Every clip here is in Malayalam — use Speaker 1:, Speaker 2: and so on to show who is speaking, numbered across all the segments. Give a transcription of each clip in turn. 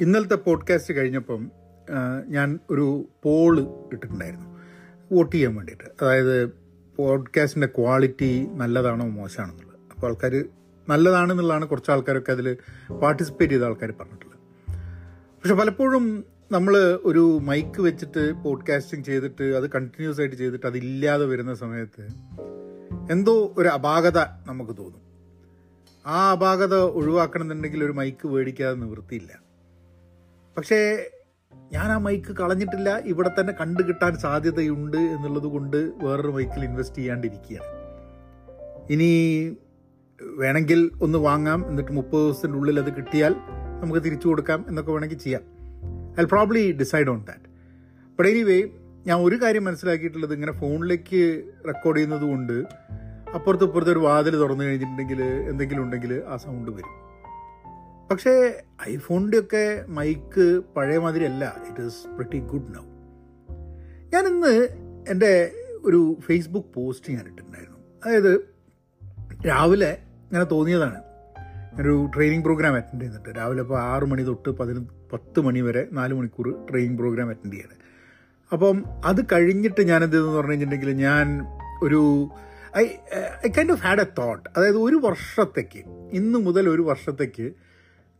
Speaker 1: ഇന്നലത്തെ പോഡ്കാസ്റ്റ് കഴിഞ്ഞപ്പം ഞാൻ ഒരു പോൾ ഇട്ടിട്ടുണ്ടായിരുന്നു. വോട്ട് ചെയ്യാൻ വേണ്ടിയിട്ട്. അതായത് പോഡ്കാസ്റ്റിന്റെ ക്വാളിറ്റി നല്ലതാണോ മോശമാണെന്നുള്ളത്. അപ്പോൾ ആൾക്കാർ നല്ലതാണെന്നുള്ളതാണ് കുറച്ച് ആൾക്കാരൊക്കെ അതിൽ പാർട്ടിസിപ്പേറ്റ് ചെയ്ത ആൾക്കാർ പറഞ്ഞിട്ടുള്ളത്. പക്ഷെ പലപ്പോഴും നമ്മൾ ഒരു മൈക്ക് വെച്ചിട്ട് പോഡ്കാസ്റ്റിംഗ് ചെയ്തിട്ട് അത് കണ്ടിന്യൂസ് ആയിട്ട് ചെയ്തിട്ട് അതില്ലാതെ വരുന്ന സമയത്ത് എന്തോ ഒരു അപാകത നമുക്ക് തോന്നും. ആ അപാകത ഒഴിവാക്കണമെന്നുണ്ടെങ്കിൽ ഒരു മൈക്ക് മേടിക്കാതെ നിവൃത്തിയില്ല. പക്ഷേ ഞാൻ ആ മൈക്ക് കളഞ്ഞിട്ടില്ല. ഇവിടെ തന്നെ കണ്ടു കിട്ടാൻ സാധ്യതയുണ്ട് എന്നുള്ളത് കൊണ്ട് വേറൊരു മൈക്കിൽ ഇൻവെസ്റ്റ് ചെയ്യാണ്ടിരിക്കുകയാണ്. ഇനി വേണമെങ്കിൽ ഒന്ന് വാങ്ങാം. എന്നിട്ട് മുപ്പത് ദിവസത്തിന്റെ ഉള്ളിൽ അത് കിട്ടിയാൽ നമുക്ക് തിരിച്ചു കൊടുക്കാം എന്നൊക്കെ വേണമെങ്കിൽ ചെയ്യാം. I probably decide on that but anyway ഞാൻ ഒരു കാര്യം മനസ്സിലാക്കിയിട്ടുള്ളത് ഇങ്ങനെ ഫോണിലേക്ക് റെക്കോർഡ് ചെയ്യുന്നത് കൊണ്ട് അപ്പുറത്ത് ഇപ്പുറത്ത് ഒരു വാതിൽ തുറന്നു കഴിഞ്ഞിട്ടുണ്ടെങ്കിൽ എന്തെങ്കിലും ഉണ്ടെങ്കിൽ ആ സൗണ്ട് വരും. പക്ഷേ ഐഫോണിന്റെയൊക്കെ മൈക്ക് പഴയ അല്ല it is pretty good now ഞാൻ ഇന്ന് എന്റെ ഒരു ഫേസ്ബുക്ക് പോസ്റ്റ് ഞാൻ ഇട്ടിട്ടുണ്ടായിരുന്നു. അതായത് രാവിലെ ഇങ്ങനെ തോന്നിയതാണ്. ഒരു ട്രെയിനിങ് പ്രോഗ്രാം അറ്റൻഡ് ചെയ്തിട്ട്. രാവിലെ ഇപ്പോൾ ആറ് മണി തൊട്ട് പതിനൊന്ന് പത്ത് മണി വരെ നാല് മണിക്കൂർ ട്രെയിനിങ് പ്രോഗ്രാം അറ്റൻഡ് ചെയ്യാണ്. അപ്പം അത് കഴിഞ്ഞിട്ട് ഞാൻ എന്ത് ചെയ്തെന്ന് പറഞ്ഞു കഴിഞ്ഞിട്ടുണ്ടെങ്കിൽ ഞാൻ ഒരു I I kind of had a thought അതായത് ഒരു വർഷത്തേക്ക് ഇന്ന് മുതൽ ഒരു വർഷത്തേക്ക്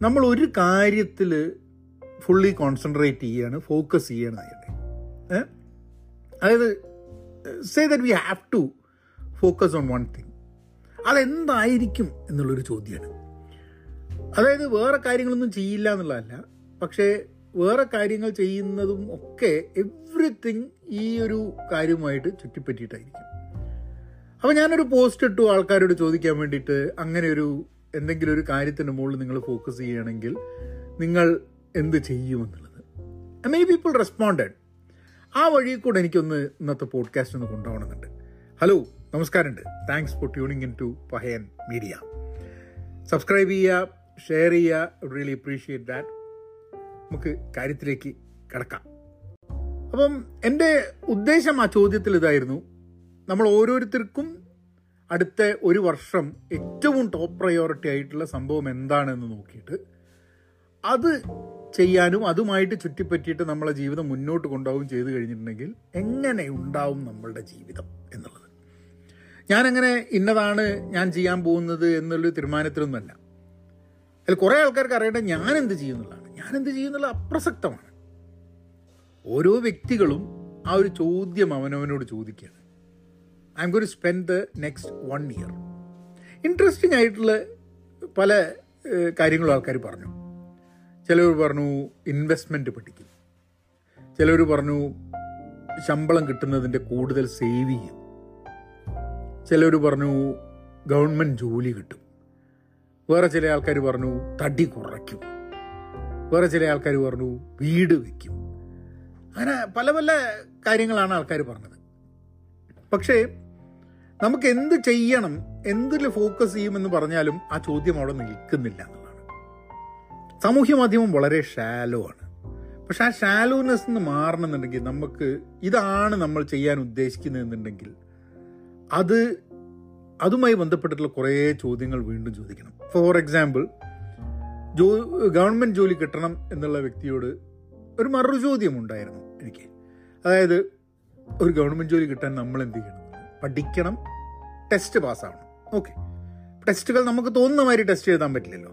Speaker 1: നമ്മൾ ഒരു കാര്യത്തിൽ ഫുള്ളി കോൺസെൻട്രേറ്റ് ചെയ്യാണ് ഫോക്കസ് ചെയ്യാണ് അതായത് say that we have to focus on one thing അതെന്തായിരിക്കും എന്നുള്ളൊരു ചോദ്യമാണ് അതായത് വേറെ കാര്യങ്ങളൊന്നും ചെയ്യില്ല എന്നുള്ളതല്ല പക്ഷേ വേറെ കാര്യങ്ങൾ ചെയ്യുന്നതും ഒക്കെ എവ്രിതിങ് ഈ ഒരു കാര്യവുമായിട്ട് ചുറ്റിപ്പറ്റിയിട്ടായിരിക്കും. അപ്പോൾ ഞാനൊരു പോസ്റ്റ് ഇട്ടു ആൾക്കാരോട് ചോദിക്കാൻ വേണ്ടിയിട്ട് അങ്ങനെ ഒരു എന്തെങ്കിലും ഒരു കാര്യത്തിന്റെ മുകളിൽ നിങ്ങൾ ഫോക്കസ് ചെയ്യുകയാണെങ്കിൽ നിങ്ങൾ എന്ത് ചെയ്യുമെന്നുള്ളത് മെനി പീപ്പിൾ റെസ്പോണ്ടഡ് ആ വഴി കൂടെ എനിക്കൊന്ന് ഇന്നത്തെ പോഡ്കാസ്റ്റ് ഒന്ന് കൊണ്ടുപോകണമെന്നുണ്ട്. ഹലോ നമസ്കാരമുണ്ട്. Thanks for tuning in to Pahayan media subscribe ചെയ്യുക ഷെയർ ചെയ്യുക. റിയലി അപ്രീഷിയേറ്റ് ദാറ്റ് നമുക്ക് കാര്യത്തിലേക്ക് കിടക്കാം. അപ്പം എന്റെ ഉദ്ദേശം ആ ചോദ്യത്തിൽ ഇതായിരുന്നു നമ്മൾ ഓരോരുത്തർക്കും അടുത്ത ഒരു വർഷം ഏറ്റവും ടോപ്പ് പ്രയോറിറ്റി ആയിട്ടുള്ള സംഭവം എന്താണെന്ന് നോക്കിയിട്ട് അത് ചെയ്യാനും അതുമായിട്ട് ചുറ്റിപ്പറ്റിയിട്ട് നമ്മളെ ജീവിതം മുന്നോട്ട് കൊണ്ടുപോകും ചെയ്തു കഴിഞ്ഞിട്ടുണ്ടെങ്കിൽ എങ്ങനെ ഉണ്ടാവും നമ്മളുടെ ജീവിതം എന്നുള്ളത്. ഞാനങ്ങനെ ഇന്നതാണ് ഞാൻ ചെയ്യാൻ പോകുന്നത് എന്നുള്ളൊരു തീരുമാനത്തിലൊന്നുമല്ല. അതിൽ കുറേ ആൾക്കാർക്ക് അറിയേണ്ട ഞാൻ എന്ത് ചെയ്യുന്നുള്ളതാണ് ഞാൻ എന്ത് ചെയ്യുന്നുള്ള അപ്രസക്തമാണ്. ഓരോ വ്യക്തികളും ആ ഒരു ചോദ്യം അവനവനോട് ചോദിക്കുകയാണ്. I'm gonna spend the next one year interesting ആയിട്ടുള്ള പല കാര്യങ്ങളും ആൾക്കാർ പറഞ്ഞു. ചിലവർ പറഞ്ഞു ഇൻവെസ്റ്റ്മെന്റ് പഠിക്കും. ചിലവർ പറഞ്ഞു ശമ്പളം കിട്ടുന്നതിന്റെ കൂടുതൽ സേവ് ചെയ്യും. ചിലവർ പറഞ്ഞു ഗവൺമെന്റ് ജോലി കിട്ടും. വേറെ ചില ആൾക്കാർ പറഞ്ഞു തടി കുറയ്ക്കും. വേറെ ചില ആൾക്കാർ പറഞ്ഞു വീട് വയ്ക്കും അങ്ങനെ പല പല കാര്യങ്ങളാണ് ആൾക്കാർ പറഞ്ഞത്. പക്ഷേ നമുക്ക് എന്ത് ചെയ്യണം എന്തിൽ ഫോക്കസ് ചെയ്യുമെന്ന് പറഞ്ഞാലും ആ ചോദ്യം അവിടെ നിൽക്കുന്നില്ല എന്നുള്ളതാണ്. സാമൂഹ്യ മാധ്യമം വളരെ ഷാലോ ആണ്. പക്ഷെ ആ ഷാലോനെസ് നിന്ന് മാറണമെന്നുണ്ടെങ്കിൽ നമുക്ക് ഇതാണ് നമ്മൾ ചെയ്യാൻ ഉദ്ദേശിക്കുന്നതെന്നുണ്ടെങ്കിൽ അത് അതുമായി ബന്ധപ്പെട്ടിട്ടുള്ള കുറേ ചോദ്യങ്ങൾ വീണ്ടും ചോദിക്കണം. ഫോർ എക്സാമ്പിൾ ജോ ഗവൺമെന്റ് ജോലി കിട്ടണം എന്നുള്ള വ്യക്തിയോട് ഒരു മറു ചോദ്യം ഉണ്ടായിരുന്നു എനിക്ക്. അതായത് ഒരു ഗവൺമെന്റ് ജോലി കിട്ടാൻ നമ്മൾ എന്ത് ചെയ്യണം? പഠിക്കണം. ടെസ്റ്റ് പാസ്സാവണം ഓക്കെ ടെസ്റ്റുകൾ നമുക്ക് തോന്നുന്ന മാതിരി ടെസ്റ്റ് എഴുതാൻ പറ്റില്ലല്ലോ.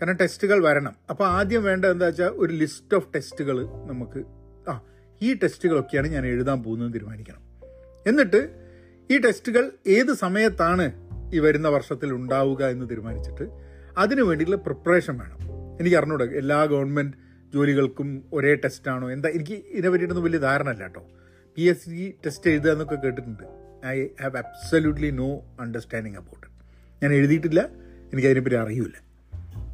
Speaker 1: കാരണം ടെസ്റ്റുകൾ വരണം. അപ്പോൾ ആദ്യം വേണ്ട എന്താ വെച്ചാൽ ഒരു ലിസ്റ്റ് ഓഫ് ടെസ്റ്റുകൾ നമുക്ക് ആ ഈ ടെസ്റ്റുകളൊക്കെയാണ് ഞാൻ എഴുതാൻ പോകുന്നത് തീരുമാനിക്കണം. എന്നിട്ട് ഈ ടെസ്റ്റുകൾ ഏത് സമയത്താണ് ഈ വരുന്ന വർഷത്തിൽ ഉണ്ടാവുക എന്ന് തീരുമാനിച്ചിട്ട് അതിനു വേണ്ടിയിട്ടുള്ള പ്രിപ്പറേഷൻ വേണം. എനിക്ക് അറിഞ്ഞൂടെ എല്ലാ ഗവൺമെന്റ് ജോലികൾക്കും ഒരേ ടെസ്റ്റാണോ എന്താ എനിക്ക് ഇതിനെ പറ്റിയിട്ടൊന്നും വലിയ ധാരണ അല്ല കേട്ടോ. പി എസ് സി ടെസ്റ്റ് എഴുതുക എന്നൊക്കെ കേട്ടിട്ടുണ്ട്. I have absolutely no understanding about ഞാൻ എഴുതിയിട്ടില്ല. എനിക്ക് അതിനെപ്പറ്റി അറിയില്ല.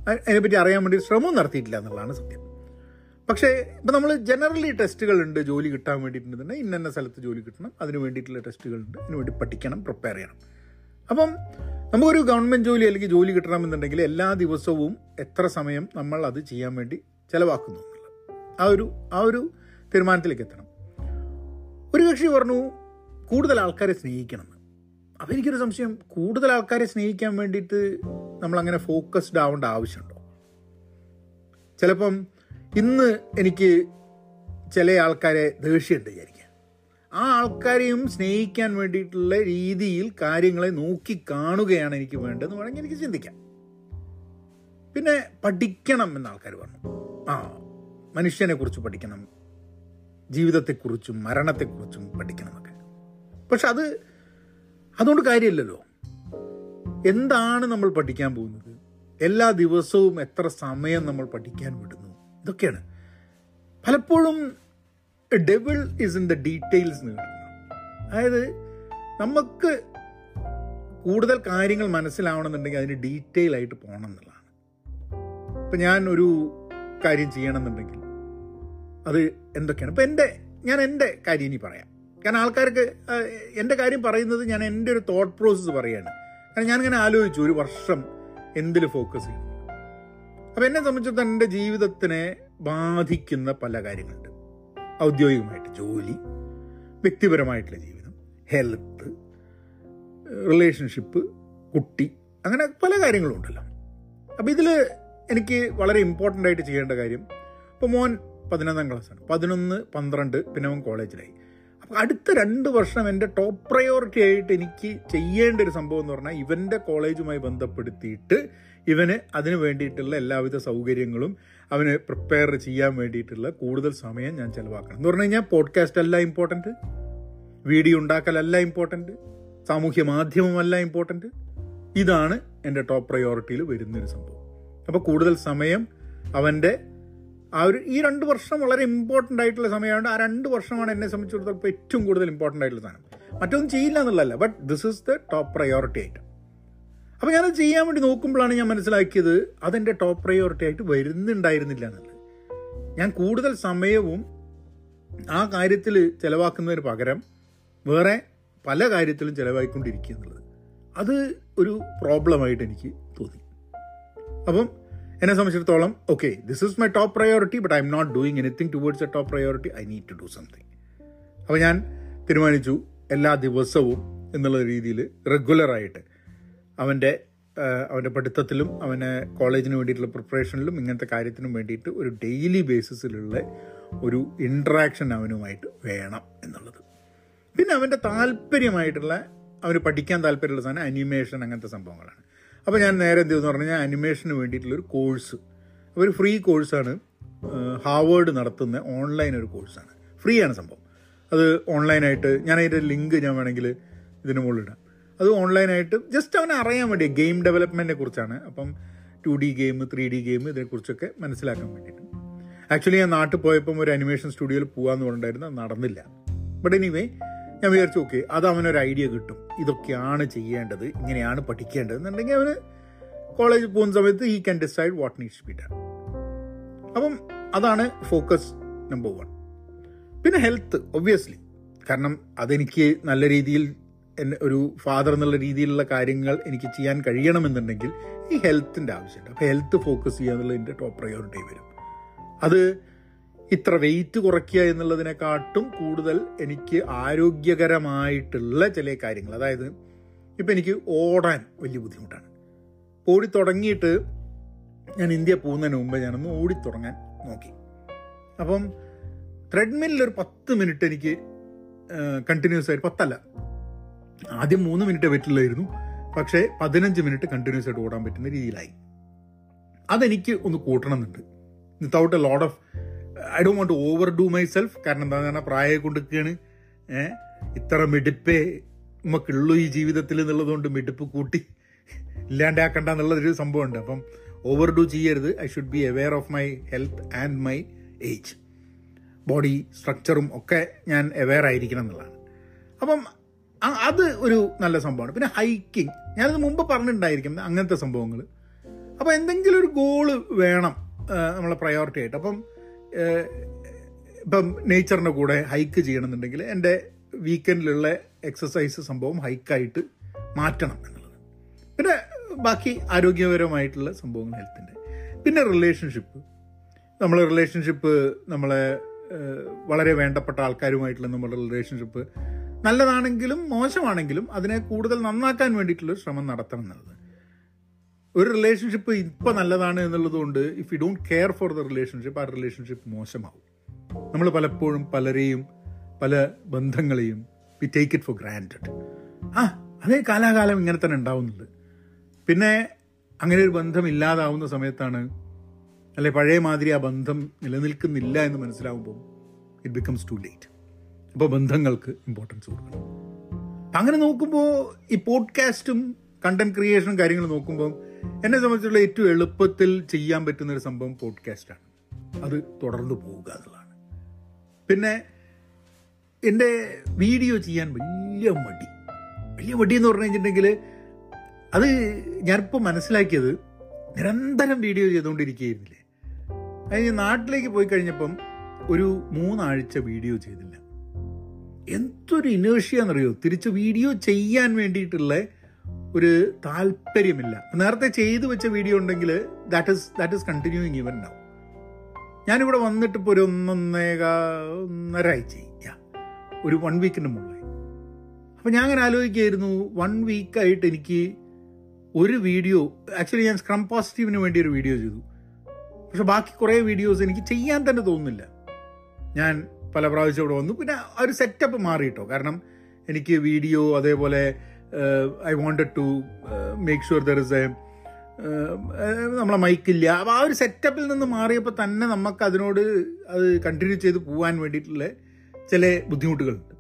Speaker 1: അതിനെപ്പറ്റി അറിയാൻ വേണ്ടി ശ്രമവും നടത്തിയിട്ടില്ല എന്നുള്ളതാണ് സത്യം. പക്ഷേ ഇപ്പം നമ്മൾ ജനറലി ടെസ്റ്റുകളുണ്ട് ജോലി കിട്ടാൻ വേണ്ടിയിട്ടുണ്ടെന്നുണ്ടെങ്കിൽ ഇന്ന സ്ഥലത്ത് ജോലി കിട്ടണം. അതിന് വേണ്ടിയിട്ടുള്ള ടെസ്റ്റുകളുണ്ട് അതിന് വേണ്ടി പഠിക്കണം പ്രിപ്പയർ ചെയ്യണം. അപ്പം നമുക്കൊരു ഗവൺമെന്റ് ജോലി അല്ലെങ്കിൽ ജോലി കിട്ടണമെന്നുണ്ടെങ്കിൽ എല്ലാ ദിവസവും എത്ര സമയം നമ്മൾ അത് ചെയ്യാൻ വേണ്ടി ചിലവാക്കുന്നു എന്നുള്ളത്. ആ ഒരു ആ ഒരു തീരുമാനത്തിലേക്ക് എത്തണം. ഒരു കക്ഷി പറഞ്ഞു കൂടുതൽ ആൾക്കാരെ സ്നേഹിക്കണമെന്ന് അപ്പോൾ എനിക്കൊരു സംശയം കൂടുതൽ ആൾക്കാരെ സ്നേഹിക്കാൻ വേണ്ടിയിട്ട് നമ്മളങ്ങനെ ഫോക്കസ്ഡ് ആവേണ്ട ആവശ്യമുണ്ടോ? ചിലപ്പം ഇന്ന് എനിക്ക് ചില ആൾക്കാരെ ദേഷ്യമുണ്ട് വിചാരിക്കുക. ആ ആൾക്കാരെയും സ്നേഹിക്കാൻ വേണ്ടിയിട്ടുള്ള രീതിയിൽ കാര്യങ്ങളെ നോക്കി കാണുകയാണ് എനിക്ക് വേണ്ടതെന്ന് വേണമെങ്കിൽ എനിക്ക് ചിന്തിക്കാം. പിന്നെ പഠിക്കണം എന്ന ആൾക്കാർ പറഞ്ഞു. ആ മനുഷ്യനെ കുറിച്ച് പഠിക്കണം. ജീവിതത്തെക്കുറിച്ചും മരണത്തെക്കുറിച്ചും പഠിക്കണം പക്ഷെ അത് അതുകൊണ്ട് കാര്യമില്ലല്ലോ. എന്താണ് നമ്മൾ പഠിക്കാൻ പോകുന്നത്? എല്ലാ ദിവസവും എത്ര സമയം നമ്മൾ പഠിക്കാൻ വിടുന്നു? ഇതൊക്കെയാണ്. പലപ്പോഴും devil is in the details എന്ന് അതായത് നമുക്ക് കൂടുതൽ കാര്യങ്ങൾ മനസ്സിലാവണമെന്നുണ്ടെങ്കിൽ അതിന് ഡീറ്റെയിൽ ആയിട്ട് പോകണം എന്നുള്ളതാണ്. ഇപ്പം ഞാൻ ഒരു കാര്യം ചെയ്യണമെന്നുണ്ടെങ്കിൽ അത് എന്തൊക്കെയാണ്? ഇപ്പം എന്റെ ഞാൻ എന്റെ കാര്യം ഇനി പറയാം. കാരണം ആൾക്കാർക്ക് എന്റെ കാര്യം പറയുന്നത് ഞാൻ എന്റെ ഒരു തോട്ട് പ്രോസസ്സ് പറയുകയാണ്. കാരണം ഞാനിങ്ങനെ ആലോചിച്ചു ഒരു വർഷം എന്തിൽ ഫോക്കസ് ചെയ്യും അപ്പം എന്നെ സംബന്ധിച്ചിടത്തോളം എന്റെ ജീവിതത്തിനെ ബാധിക്കുന്ന പല കാര്യങ്ങളുണ്ട്. ഔദ്യോഗികമായിട്ട് ജോലി വ്യക്തിപരമായിട്ടുള്ള ജീവിതം ഹെൽത്ത് റിലേഷൻഷിപ്പ് കുട്ടി അങ്ങനെ പല കാര്യങ്ങളും ഉണ്ടല്ലോ അപ്പോൾ ഇതിൽ എനിക്ക് വളരെ ഇമ്പോർട്ടന്റ് ആയിട്ട് ചെയ്യേണ്ട കാര്യം ഇപ്പോൾ മോൻ പതിനൊന്നാം ക്ലാസ്സാണ്. പതിനൊന്ന് പന്ത്രണ്ട് പിന്നെ അവൻ കോളേജിലായി. അപ്പോൾ അടുത്ത രണ്ട് വർഷം എന്റെ ടോപ്പ് പ്രയോറിറ്റി ആയിട്ട് എനിക്ക് ചെയ്യേണ്ട ഒരു സംഭവം എന്ന് പറഞ്ഞാൽ ഇവന്റെ കോളേജുമായി ബന്ധപ്പെടുത്തിയിട്ട് ഇവന് അതിന് വേണ്ടിയിട്ടുള്ള എല്ലാവിധ സൗകര്യങ്ങളും അവന് പ്രിപ്പയർ ചെയ്യാൻ വേണ്ടിയിട്ടുള്ള കൂടുതൽ സമയം ഞാൻ ചിലവാക്കണം. എന്ന് പറഞ്ഞു കഴിഞ്ഞാൽ പോഡ്കാസ്റ്റ് അല്ല ഇമ്പോർട്ടന്റ് വീഡിയോ ഉണ്ടാക്കലല്ല ഇമ്പോർട്ടന്റ് സാമൂഹ്യ മാധ്യമമല്ല ഇമ്പോർട്ടന്റ് ഇതാണ് എന്റെ ടോപ്പ് പ്രയോറിറ്റിയിൽ വരുന്നൊരു സംഭവം. അപ്പോൾ കൂടുതൽ സമയം അവന്റെ ആ ഒരു ഈ രണ്ട് വർഷം വളരെ ഇമ്പോർട്ടന്റ് ആയിട്ടുള്ള സമയമാണ് ആ രണ്ട് വർഷമാണ് എന്നെ സംബന്ധിച്ചിടത്തോളം ഏറ്റവും കൂടുതൽ ഇമ്പോർട്ടന്റ് ആയിട്ടുള്ള സാധനം. മറ്റൊന്നും ചെയ്യില്ല എന്നുള്ളതല്ല but this is the top priority ആയിട്ട് അപ്പോൾ ഞാനത് ചെയ്യാൻ വേണ്ടി നോക്കുമ്പോഴാണ് ഞാൻ മനസ്സിലാക്കിയത് അതെന്റെ ടോപ്പ് പ്രയോറിറ്റി ആയിട്ട് വരുന്നുണ്ടായിരുന്നില്ല എന്നുള്ളത്. ഞാൻ കൂടുതൽ സമയവും ആ കാര്യത്തിൽ ചിലവാക്കുന്നതിന് പകരം വേറെ പല കാര്യത്തിലും ചിലവായിക്കൊണ്ടിരിക്കുക എന്നുള്ളത്. അത് ഒരു പ്രോബ്ലമായിട്ട് എനിക്ക് തോന്നി. അപ്പം എന്നെ സംബന്ധിച്ചിടത്തോളം okay this is my top priority but I'm not doing anything towards a top priority I need to do something അപ്പോൾ ഞാൻ തീരുമാനിച്ചു എല്ലാ ദിവസവും എന്നുള്ള രീതിയിൽ റെഗുലറായിട്ട് അവന്റെ അവന്റെ പഠിത്തത്തിലും അവനെ കോളേജിന് വേണ്ടിയിട്ടുള്ള പ്രിപ്പറേഷനിലും ഇങ്ങനത്തെ കാര്യത്തിനും വേണ്ടിയിട്ട് ഒരു ഡെയിലി ബേസിസിലുള്ള ഒരു ഇൻട്രാക്ഷൻ അവനുമായിട്ട് വേണം എന്നുള്ളത്. പിന്നെ അവന്റെ താല്പര്യമായിട്ടുള്ള അവന് പഠിക്കാൻ താല്പര്യമുള്ള സാധനം അനിമേഷൻ അങ്ങനത്തെ സംഭവങ്ങളാണ്. അപ്പോൾ ഞാൻ നേരെ എന്ത് ചെയ്തെന്ന് പറഞ്ഞാൽ അനിമേഷന് വേണ്ടിയിട്ടുള്ളൊരു കോഴ്സ് ഒരു ഫ്രീ കോഴ്സാണ് ഹാവേഡ് നടത്തുന്ന ഓൺലൈൻ ഒരു കോഴ്സാണ് ഫ്രീ ആണ് സംഭവം. അത് ഓൺലൈനായിട്ട് ഞാൻ അതിന്റെ ലിങ്ക് ഞാൻ വേണമെങ്കിൽ ഇതിന് മുകളിൽ ഇടാം. അത് ഓൺലൈനായിട്ട് ജസ്റ്റ് അവനെ അറിയാൻ വേണ്ടി ഗെയിം ഡെവലപ്മെന്റിനെ കുറിച്ചാണ്. അപ്പം two D game three D game ഇതിനെക്കുറിച്ചൊക്കെ മനസ്സിലാക്കാൻ വേണ്ടിയിട്ട്. ആക്ച്വലി ഞാൻ നാട്ടിൽ പോയപ്പം ഒരു അനിമേഷൻ സ്റ്റുഡിയോയിൽ പോകാമെന്ന് പറഞ്ഞിട്ടുണ്ടായിരുന്നു നടന്നില്ല. ബട്ട് എനിവേ ഞാൻ വിചാരിച്ചു ഓക്കെ അത് അവനൊരു ഐഡിയ കിട്ടും. ഇതൊക്കെയാണ് ചെയ്യേണ്ടത് ഇങ്ങനെയാണ് പഠിക്കേണ്ടത് എന്നുണ്ടെങ്കിൽ അവന് കോളേജിൽ പോകുന്ന സമയത്ത് ഈ can decide what needs be done അപ്പം അതാണ് ഫോക്കസ് നമ്പർ വൺ പിന്നെ ഹെൽത്ത് ഒബ്വിയസ്ലി കാരണം അതെനിക്ക് നല്ല രീതിയിൽ ഒരു ഫാദർ എന്നുള്ള രീതിയിലുള്ള കാര്യങ്ങൾ എനിക്ക് ചെയ്യാൻ കഴിയണമെന്നുണ്ടെങ്കിൽ ഈ ഹെൽത്തിന്റെ ആവശ്യമുണ്ട്. അപ്പോൾ ഹെൽത്ത് ഫോക്കസ് ചെയ്യുക എന്നുള്ളത് ടോപ്പ് പ്രയോറിറ്റി വരും. അത് ഇത്ര വെയിറ്റ് കുറയ്ക്കുക എന്നുള്ളതിനെക്കാട്ടും കൂടുതൽ എനിക്ക് ആരോഗ്യകരമായിട്ടുള്ള ചില കാര്യങ്ങൾ. അതായത് ഇപ്പം എനിക്ക് ഓടാൻ വലിയ ബുദ്ധിമുട്ടാണ്. ഓടി തുടങ്ങിയിട്ട് ഞാൻ ഇന്ത്യ പോകുന്നതിന് മുമ്പ് ഞാനൊന്ന് ഓടിത്തുടങ്ങാൻ നോക്കി. അപ്പം ത്രെഡ്മില്ലിൽ ഒരു പത്ത് മിനിറ്റ് എനിക്ക് കണ്ടിന്യൂസ് ആയിട്ട് പത്തല്ല. ആദ്യം മൂന്ന് മിനിറ്റ് പറ്റില്ലായിരുന്നു പക്ഷേ പതിനഞ്ച് മിനിറ്റ് കണ്ടിന്യൂസ് ആയിട്ട് ഓടാൻ പറ്റുന്ന രീതിയിലായി. അതെനിക്ക് ഒന്ന് കൂട്ടണമെന്നുണ്ട്. Without a load of I do won't overdo myself കാരണം എന്താ പറഞ്ഞാൽ പ്രായം കൊണ്ടിരിക്കുകയാണ് ഏഹ് ഇത്ര മിടുപ്പേ നമുക്കുള്ളൂ ഈ ജീവിതത്തിൽ എന്നുള്ളതുകൊണ്ട് മിടുപ്പ് കൂട്ടി ഇല്ലാണ്ടാക്കണ്ട എന്നുള്ളൊരു സംഭവമുണ്ട്. അപ്പം ഓവർ ഡു ചെയ്യരുത് I should be aware of my health and my age body സ്ട്രക്ചറും ഒക്കെ ഞാൻ അവെയർ ആയിരിക്കണം എന്നുള്ളതാണ്. അപ്പം അത് ഒരു നല്ല സംഭവമാണ്. പിന്നെ ഹൈക്കിങ് ഞാനത് മുമ്പ് പറഞ്ഞിട്ടുണ്ടായിരിക്കും അങ്ങനത്തെ സംഭവങ്ങൾ അപ്പോൾ എന്തെങ്കിലും ഒരു ഗോൾ വേണം നമ്മളെ പ്രയോറിറ്റി ആയിട്ട്. അപ്പം ഇപ്പം നേച്ചറിന്റെ കൂടെ ഹൈക്ക് ചെയ്യണമെന്നുണ്ടെങ്കിൽ എന്റെ വീക്കെൻഡിലുള്ള എക്സസൈസ് സംഭവം ഹൈക്കായിട്ട് മാറ്റണം എന്നുള്ളത്. പിന്നെ ബാക്കി ആരോഗ്യപരമായിട്ടുള്ള സംഭവങ്ങൾ ഹെൽത്തിന്റെ പിന്നെ റിലേഷൻഷിപ്പ് നമ്മൾ റിലേഷൻഷിപ്പ് നമ്മളെ വളരെ വേണ്ടപ്പെട്ട ആൾക്കാരുമായിട്ടുള്ള നമ്മുടെ റിലേഷൻഷിപ്പ് നല്ലതാണെങ്കിലും മോശമാണെങ്കിലും അതിനെ കൂടുതൽ നന്നാക്കാൻ വേണ്ടിയിട്ടുള്ള ശ്രമം നടത്തണം എന്നുള്ളത്. ഒരു റിലേഷൻഷിപ്പ് ഇപ്പം നല്ലതാണ് എന്നുള്ളതുകൊണ്ട് if you don't care for the relationship ആ റിലേഷൻഷിപ്പ് മോശമാവും. നമ്മൾ പലപ്പോഴും പലരെയും പല ബന്ധങ്ങളെയും we take it for granted ആ അതേ കാലാകാലം ഇങ്ങനെ തന്നെ ഉണ്ടാവുന്നുണ്ട്. പിന്നെ അങ്ങനെ ഒരു ബന്ധം ഇല്ലാതാവുന്ന സമയത്താണ് അല്ലെ പഴയ മാതിരി ആ ബന്ധം നിലനിൽക്കുന്നില്ല എന്ന് മനസ്സിലാവുമ്പോൾ ഇറ്റ് ബിക്കംസ് ടു ലേറ്റ് അപ്പോൾ ബന്ധങ്ങൾക്ക് ഇമ്പോർട്ടൻസ് കൊടുക്കണം. അങ്ങനെ നോക്കുമ്പോൾ ഈ പോഡ്കാസ്റ്റും കണ്ടന്റ് ക്രിയേഷനും കാര്യങ്ങൾ നോക്കുമ്പോൾ എന്നെ സംബന്ധിച്ചുള്ള ഏറ്റവും എളുപ്പത്തിൽ ചെയ്യാൻ പറ്റുന്ന ഒരു സംഭവം പോഡ്കാസ്റ്റാണ് അത് തുടർന്ന് പോവുക എന്നുള്ളതാണ്. പിന്നെ എന്റെ വീഡിയോ ചെയ്യാൻ വലിയ മടി. വലിയ മടി എന്ന് പറഞ്ഞു കഴിഞ്ഞിട്ടുണ്ടെങ്കിൽ അത് ഞാനിപ്പോൾ മനസ്സിലാക്കിയത് നിരന്തരം വീഡിയോ ചെയ്തുകൊണ്ടിരിക്കുകയായിരുന്നില്ലേ? അതിന് നാട്ടിലേക്ക് പോയി കഴിഞ്ഞപ്പം ഒരു മൂന്നാഴ്ച വീഡിയോ ചെയ്തില്ല. എന്തൊരു ഇനേഷ്യ എന്നറിയോ? തിരിച്ച് വീഡിയോ ചെയ്യാൻ വേണ്ടിയിട്ടുള്ള ഒരു താല്പര്യമില്ല. നേരത്തെ ചെയ്തു വെച്ച വീഡിയോ ഉണ്ടെങ്കിൽ that is that is continuing ഇവൻ ഉണ്ടാവും ഞാനിവിടെ വന്നിട്ട് ഇപ്പോൾ ഒരു ഒന്നൊന്നേക ഒന്നര ആഴ്ച ഒരു വൺ വീക്കിന് മുകളിൽ അപ്പം ഞാൻ അങ്ങനെ ആലോചിക്കുകയായിരുന്നു വൺ വീക്കായിട്ട് എനിക്ക് ഒരു വീഡിയോ ആക്ച്വലി ഞാൻ സ്ക്രം പോസിറ്റീവിന് വേണ്ടി ഒരു വീഡിയോ ചെയ്തു. പക്ഷെ ബാക്കി കുറേ വീഡിയോസ് എനിക്ക് ചെയ്യാൻ തന്നെ തോന്നുന്നില്ല. ഞാൻ പല പ്രാവശ്യം ഇവിടെ വന്നു. പിന്നെ ഒരു സെറ്റപ്പ് മാറി കേട്ടോ കാരണം എനിക്ക് വീഡിയോ അതേപോലെ I wanted to make sure there is a നമ്മളെ മൈക്കില്ല അപ്പോൾ ആ ഒരു സെറ്റപ്പിൽ നിന്ന് മാറിയപ്പോൾ തന്നെ നമുക്ക് അതിനോട് അത് കണ്ടിന്യൂ ചെയ്ത് പോകാൻ വേണ്ടിയിട്ടുള്ള ചില ബുദ്ധിമുട്ടുകളുണ്ട്.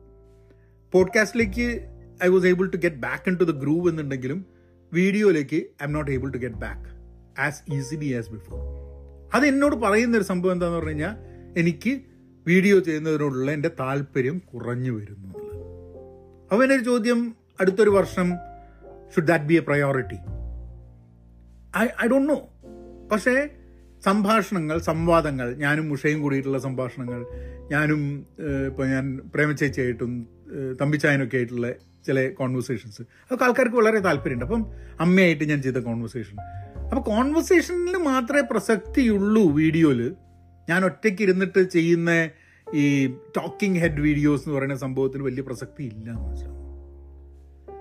Speaker 1: പോഡ്കാസ്റ്റിലേക്ക് I was able to get back into the groove എന്നുണ്ടെങ്കിലും വീഡിയോയിലേക്ക് I'm not able to get back as easily as before അത് എന്നോട് പറയുന്ന ഒരു സംഭവം എന്താന്ന് പറഞ്ഞു കഴിഞ്ഞാൽ എനിക്ക് വീഡിയോ ചെയ്യുന്നതിനോടുള്ള എന്റെ താല്പര്യം കുറഞ്ഞു വരുന്നു അപ്പോൾ എന്റെ ഒരു ചോദ്യം അടുത്തൊരു വർഷം should that be a priority I I don't know പക്ഷേ സംഭാഷണങ്ങൾ സംവാദങ്ങൾ ഞാനും ഉഷയും കൂടിയിട്ടുള്ള സംഭാഷണങ്ങൾ ഞാനും ഇപ്പോൾ ഞാൻ പ്രേമചേച്ചിയായിട്ടും തമ്പിച്ചായനൊക്കെ ആയിട്ടുള്ള ചില കോൺവെർസേഷൻസ് അതൊക്കെ ആൾക്കാർക്ക് വളരെ താല്പര്യമുണ്ട്. അപ്പം അമ്മയായിട്ട് ഞാൻ ചെയ്ത കോൺവെർസേഷൻ അപ്പോൾ കോൺവെർസേഷനിൽ മാത്രമേ പ്രസക്തിയുള്ളൂ വീഡിയോയിൽ ഞാൻ ഒറ്റയ്ക്ക് ഇരുന്നിട്ട് ചെയ്യുന്ന ഈ ടോക്കിംഗ് ഹെഡ് വീഡിയോസ് എന്ന് പറയുന്ന സംഭവത്തിന് വലിയ പ്രസക്തി ഇല്ല എന്ന് മനസ്സിലാവും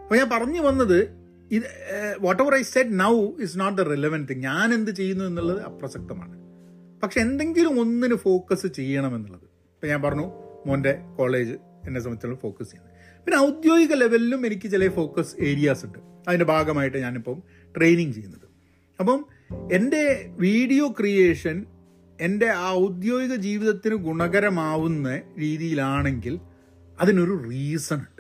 Speaker 1: അപ്പോൾ ഞാൻ പറഞ്ഞു വന്നത് ഇത് whatever I said now is not the relevant thing ഞാൻ എന്ത് ചെയ്യുന്നു എന്നുള്ളത് അപ്രസക്തമാണ്. പക്ഷെ എന്തെങ്കിലും ഒന്നിന് ഫോക്കസ് ചെയ്യണം എന്നുള്ളത്. ഇപ്പം ഞാൻ പറഞ്ഞു മോന്റെ കോളേജ് എന്നെ സംബന്ധിച്ചുള്ള ഫോക്കസ് ചെയ്യുന്നത് പിന്നെ ഔദ്യോഗിക ലെവലിലും എനിക്ക് ചില ഫോക്കസ് ഏരിയാസ് ഉണ്ട്. അതിന്റെ ഭാഗമായിട്ട് ഞാനിപ്പം ട്രെയിനിങ് ചെയ്യുന്നത്. അപ്പം എന്റെ വീഡിയോ ക്രിയേഷൻ എന്റെ ആ ഔദ്യോഗിക ജീവിതത്തിന് ഗുണകരമാവുന്ന രീതിയിലാണെങ്കിൽ അതിനൊരു റീസൺ ഉണ്ട്.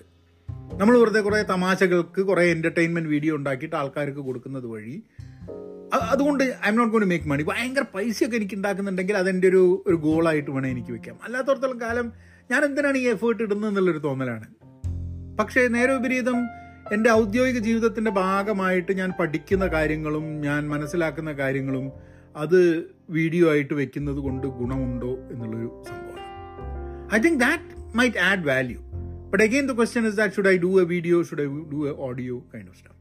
Speaker 1: നമ്മൾ വെറുതെ കുറേ തമാശകൾക്ക് കുറേ എന്റർടൈൻമെന്റ് വീഡിയോ ഉണ്ടാക്കിയിട്ട് ആൾക്കാർക്ക് കൊടുക്കുന്നത് വഴി. അതുകൊണ്ട് I'm not gonna make money ഭയങ്കര പൈസയൊക്കെ എനിക്ക് ഉണ്ടാക്കുന്നുണ്ടെങ്കിൽ അതെന്റെ ഒരു ഒരു ഗോളായിട്ട് വേണേൽ എനിക്ക് വെക്കാം. അല്ലാത്തടത്തോളം കാലം ഞാൻ എന്തിനാണ് ഈ എഫേർട്ട് ഇടുന്നത് എന്നുള്ളൊരു തോന്നലാണ്. പക്ഷേ നേരെ വിപരീതം എന്റെ ഔദ്യോഗിക ജീവിതത്തിന്റെ ഭാഗമായിട്ട് ഞാൻ പഠിക്കുന്ന കാര്യങ്ങളും ഞാൻ മനസ്സിലാക്കുന്ന കാര്യങ്ങളും അത് വീഡിയോ ആയിട്ട് വെക്കുന്നത് കൊണ്ട് ഗുണമുണ്ടോ എന്നുള്ളൊരു സംഭവമാണ്. I think that might add value but again, the question is that should I do a video, should I do an audio kind of stuff?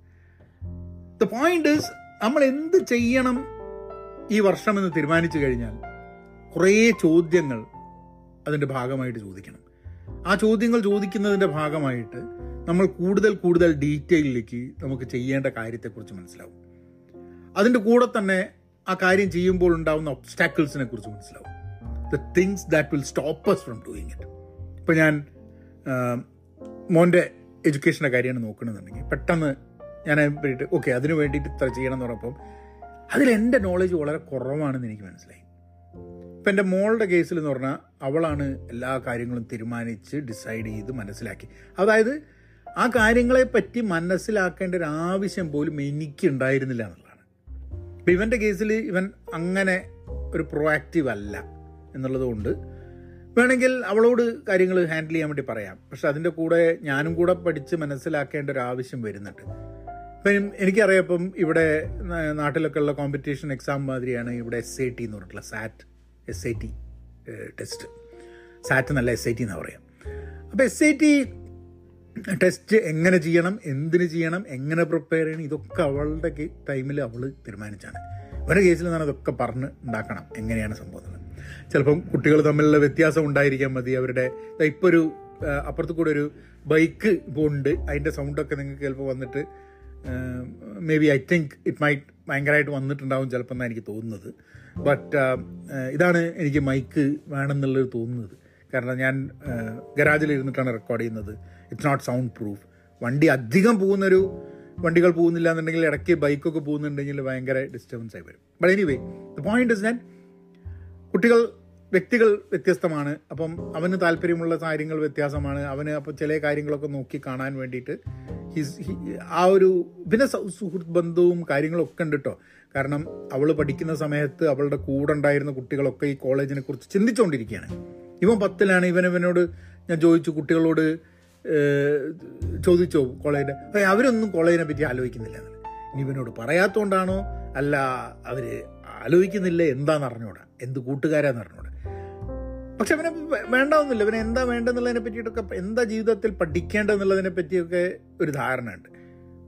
Speaker 1: The point is നമ്മൾ എന്ത് ചെയ്യണം ഈ വർഷം എന്ന് തീരുമാനിച്ചു കഴിഞ്ഞാൽ കുറേ ചോദ്യങ്ങൾ അതിന്റെ ഭാഗമായിട്ട് ചോദിക്കണം. ആ ചോദ്യങ്ങൾ ചോദിക്കുന്നതിന്റെ ഭാഗമായിട്ട് നമ്മൾ കൂടുതൽ കൂടുതൽ ഡീറ്റെയിലേക്ക് നമുക്ക് ചെയ്യേണ്ട കാര്യത്തെക്കുറിച്ച് മനസ്സിലാവും. അതിന്റെ കൂടെ തന്നെ ആ കാര്യം ചെയ്യുമ്പോൾ ഉണ്ടാകുന്ന ഒബ്സ്റ്റാക്കിൾസിനെ കുറിച്ച് മനസ്സിലാവും. The things that will stop us from doing it ഇപ്പം ഞാൻ മോന്റെ എഡ്യൂക്കേഷന്റെ കാര്യമാണ് നോക്കണമെന്നുണ്ടെങ്കിൽ പെട്ടെന്ന് ഞാൻ പോയിട്ട് ഓക്കെ അതിന് വേണ്ടിയിട്ട് ഇത്ര ചെയ്യണം എന്ന് പറഞ്ഞപ്പം അതിൽ എന്റെ നോളജ് വളരെ കുറവാണെന്ന് എനിക്ക് മനസ്സിലായി. ഇപ്പം എന്റെ മോളുടെ കേസിൽ എന്ന് പറഞ്ഞാൽ അവളാണ് എല്ലാ കാര്യങ്ങളും തീരുമാനിച്ച് ഡിസൈഡ് ചെയ്ത് മനസ്സിലാക്കി. അതായത് ആ കാര്യങ്ങളെ പറ്റി മനസ്സിലാക്കേണ്ട ഒരു ആവശ്യം പോലും എനിക്ക് ഉണ്ടായിരുന്നില്ല എന്നുള്ളതാണ്. ഇപ്പം ഇവന്റെ കേസിൽ ഇവൻ അങ്ങനെ ഒരു പ്രൊആക്റ്റീവ് അല്ല എന്നുള്ളത് കൊണ്ട് വേണമെങ്കിൽ അവളോട് കാര്യങ്ങൾ ഹാൻഡിൽ ചെയ്യാൻ വേണ്ടി പറയാം. പക്ഷെ അതിന്റെ കൂടെ ഞാനും കൂടെ പഠിച്ച് മനസ്സിലാക്കേണ്ട ഒരു ആവശ്യം വരുന്നുണ്ട്. ഇപ്പം എനിക്കറിയാം ഇപ്പം ഇവിടെ നാട്ടിലൊക്കെ ഉള്ള കോമ്പറ്റീഷൻ എക്സാം മാതിരിയാണ് ഇവിടെ എസ് ഐ ടി എന്ന് പറഞ്ഞിട്ടുള്ള SAT S I T test SAT എന്നല്ല എസ് ഐ ടി എന്നാണ് പറയാം. അപ്പോൾ എസ് ഐ ടി ടെസ്റ്റ് എങ്ങനെ ചെയ്യണം എന്തിന് ചെയ്യണം എങ്ങനെ പ്രിപ്പയർ ചെയ്യണം ഇതൊക്കെ അവളുടെ ടൈമിൽ അവൾ തീരുമാനിച്ചാണ്. ഇവരുടെ കേസിൽ നിന്നാണ് ഇതൊക്കെ പറഞ്ഞ് ഉണ്ടാക്കണം. എങ്ങനെയാണ് സംഭവം ചിലപ്പം കുട്ടികൾ തമ്മിലുള്ള വ്യത്യാസം ഉണ്ടായിരിക്കാൻ മതി. അവരുടെ ഇപ്പോൾ ഒരു അപ്പുറത്ത് കൂടെ ഒരു ബൈക്ക് പോകുന്നുണ്ട് അതിന്റെ സൗണ്ടൊക്കെ നിങ്ങൾക്ക് ചിലപ്പോൾ വന്നിട്ട് maybe I think it might ഭയങ്കരമായിട്ട് വന്നിട്ടുണ്ടാവും ചിലപ്പോൾ എന്നാണ് എനിക്ക് തോന്നുന്നത്. ബട്ട് ഇതാണ് എനിക്ക് മൈക്ക് വേണമെന്നുള്ളത് തോന്നുന്നത്. കാരണം ഞാൻ ഗരാജിൽ ഇരുന്നിട്ടാണ് റെക്കോർഡ് ചെയ്യുന്നത്. ഇറ്റ്സ് നോട്ട് സൗണ്ട് പ്രൂഫ് വണ്ടി അധികം പോകുന്നൊരു വണ്ടികൾ പോകുന്നില്ല എന്നുണ്ടെങ്കിൽ ഇടയ്ക്ക് ബൈക്കൊക്കെ പോകുന്നുണ്ടെങ്കിൽ ഭയങ്കര ഡിസ്റ്റർബൻസ് ആയി വരും. But anyway the point is that കുട്ടികൾ വ്യക്തികൾ വ്യത്യസ്തമാണ്. അപ്പം അവന് താല്പര്യമുള്ള കാര്യങ്ങൾ വ്യത്യാസമാണ്. അവന് അപ്പോൾ ചില കാര്യങ്ങളൊക്കെ നോക്കി കാണാൻ വേണ്ടിയിട്ട് ഹിസ് ആ ഒരു പിന്നെ സുഹൃത്ത് ബന്ധവും കാര്യങ്ങളൊക്കെ ഉണ്ട് കേട്ടോ കാരണം അവൾ പഠിക്കുന്ന സമയത്ത് അവളുടെ കൂടെ ഉണ്ടായിരുന്ന കുട്ടികളൊക്കെ ഈ കോളേജിനെ കുറിച്ച് ചിന്തിച്ചുകൊണ്ടിരിക്കുകയാണ് ഇവൻ പത്തിലാണ്. ഇവൻ ഇവനോട് ഞാൻ ചോദിച്ചു കുട്ടികളോട് ചോദിച്ചോ കോളേജിന്റെ "ഏയ്, അവരൊന്നും കോളേജിനെ പറ്റി ആലോചിക്കുന്നില്ല. ഇവനോട് പറയാത്തോണ്ടാണോ? അല്ല അവർ ആലോചിക്കുന്നില്ല? എന്താന്ന് അറിഞ്ഞൂടാ. എന്ത് കൂട്ടുകാരാന്ന് അറിഞ്ഞൂടാ. പക്ഷെ അവനെ വേണ്ടാവുന്നില്ല അവനെ എന്താ വേണ്ടെന്നുള്ളതിനെ പറ്റിയിട്ടൊക്കെ എന്താ ജീവിതത്തിൽ പഠിക്കേണ്ടതെന്നുള്ളതിനെ പറ്റിയൊക്കെ ഒരു ധാരണ ഉണ്ട്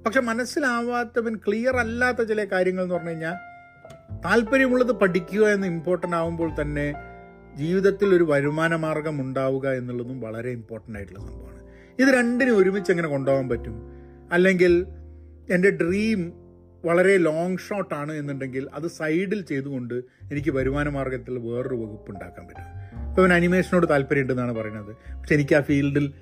Speaker 1: പക്ഷെ മനസ്സിലാവാത്തവൻ ക്ലിയർ അല്ലാത്ത ചില കാര്യങ്ങൾ എന്ന് പറഞ്ഞു കഴിഞ്ഞാൽ താല്പര്യമുള്ളത് പഠിക്കുക എന്ന് ഇമ്പോർട്ടന്റ് ആവുമ്പോൾ തന്നെ ജീവിതത്തിൽ ഒരു വരുമാന മാർഗം ഉണ്ടാവുക എന്നുള്ളതും വളരെ ഇമ്പോർട്ടന്റ് ആയിട്ടുള്ള സംഭവമാണ്. ഇത് രണ്ടിനും ഒരുമിച്ച് എങ്ങനെ കൊണ്ടുപോകാൻ പറ്റും? അല്ലെങ്കിൽ എന്റെ ഡ്രീം വളരെ ലോങ് ഷോട്ടാണ് എന്നുണ്ടെങ്കിൽ അത് സൈഡിൽ ചെയ്തുകൊണ്ട് എനിക്ക് വരുമാന മാർഗത്തിൽ വേറൊരു വകുപ്പ് ഉണ്ടാക്കാൻ പറ്റും. അപ്പോൾ അവൻ അനിമേഷനോട് താല്പര്യമുണ്ടെന്നാണ് പറയുന്നത്. പക്ഷെ എനിക്ക് ആ ഫീൽഡിൽ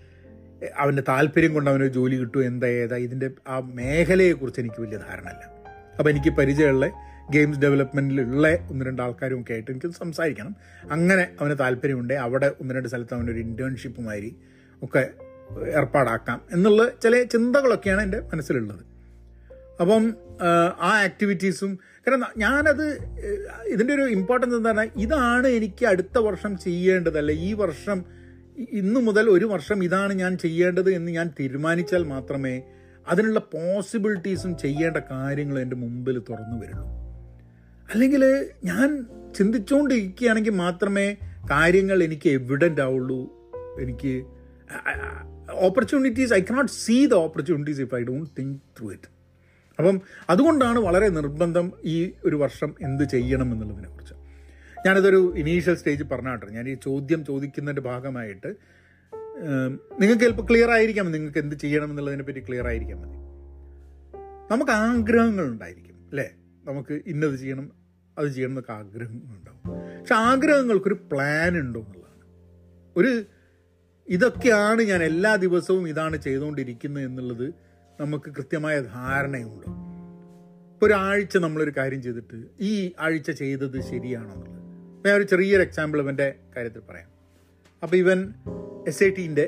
Speaker 1: അവന്റെ താല്പര്യം കൊണ്ട് അവനൊരു ജോലി കിട്ടും എന്താ ഏതാ ഇതിന്റെ ആ മേഖലയെക്കുറിച്ച് എനിക്ക് വലിയ ധാരണയില്ല. അപ്പോൾ എനിക്ക് പരിചയമുള്ള ഗെയിംസ് ഡെവലപ്മെന്റിലുള്ള ഒന്ന് രണ്ട് ആൾക്കാരും ഒക്കെ ആയിട്ട് എനിക്ക് സംസാരിക്കണം. അങ്ങനെ അവന് താല്പര്യമുണ്ട്. അവിടെ ഒന്ന് രണ്ട് സ്ഥലത്ത് അവനൊരു ഇന്റേൺഷിപ്പ് മാതിരി ഒക്കെ ഏർപ്പാടാക്കാം എന്നുള്ള ചില ചിന്തകളൊക്കെയാണ് എന്റെ മനസ്സിലുള്ളത്. അപ്പം ആ, ആക്ടിവിറ്റീസും കാരണം ഞാനത് ഇതിന്റെ ഒരു ഇമ്പോർട്ടൻസ് എന്താണ്? ഇതാണ് എനിക്ക് അടുത്ത വർഷം ചെയ്യേണ്ടതല്ല? ഈ വർഷം ഇന്നു മുതൽ ഒരു വർഷം ഇതാണ് ഞാൻ ചെയ്യേണ്ടത് എന്ന് ഞാൻ തീരുമാനിച്ചാൽ മാത്രമേ അതിനുള്ള പോസിബിലിറ്റീസും ചെയ്യേണ്ട കാര്യങ്ങൾ എന്റെ മുമ്പിൽ തുറന്നു വരുള്ളൂ. അല്ലെങ്കിൽ ഞാൻ ചിന്തിച്ചുകൊണ്ടിരിക്കുകയാണെങ്കിൽ മാത്രമേ കാര്യങ്ങൾ എനിക്ക് എവിഡന്റ് ആവുള്ളൂ. എനിക്ക് opportunities I cannot see the opportunities if I don't think through it അപ്പം അതുകൊണ്ടാണ് വളരെ നിർബന്ധം ഈ ഒരു വർഷം എന്ത് ചെയ്യണം എന്നുള്ളതിനെക്കുറിച്ച് ഞാനിതൊരു ഇനീഷ്യൽ സ്റ്റേജ് പറഞ്ഞാട്ടോ ഞാൻ ഈ ചോദ്യം ചോദിക്കുന്നതിന്റെ ഭാഗമായിട്ട് നിങ്ങൾക്ക് ചിലപ്പോൾ ക്ലിയർ ആയിരിക്കാം. നിങ്ങൾക്ക് എന്ത് ചെയ്യണം എന്നുള്ളതിനെ പറ്റി ക്ലിയർ ആയിരിക്കാം മതി. നമുക്ക് ആഗ്രഹങ്ങൾ ഉണ്ടായിരിക്കും അല്ലേ? നമുക്ക് ഇന്നത് ചെയ്യണം അത് ചെയ്യണം എന്നൊക്കെ ആഗ്രഹങ്ങളുണ്ടാവും പക്ഷെ ആഗ്രഹങ്ങൾക്കൊരു പ്ലാൻ ഉണ്ടോ എന്നുള്ളതാണ്. ഒരു ഇതൊക്കെയാണ് ഞാൻ എല്ലാ ദിവസവും ഇതാണ് ചെയ്തുകൊണ്ടിരിക്കുന്നത് എന്നുള്ളത് നമുക്ക് കൃത്യമായ ധാരണയുണ്ടോ. ഇപ്പോൾ ഒരാഴ്ച നമ്മളൊരു കാര്യം ചെയ്തിട്ട് ഈ ആഴ്ച ചെയ്തത് ശരിയാണോ എന്നുള്ളത് ഞാൻ ഒരു ചെറിയൊരു എക്സാമ്പിൾ ഇവന്റെ കാര്യത്തിൽ പറയാം. അപ്പോൾ ഇവൻ എസ് ഐ ടീന്റെ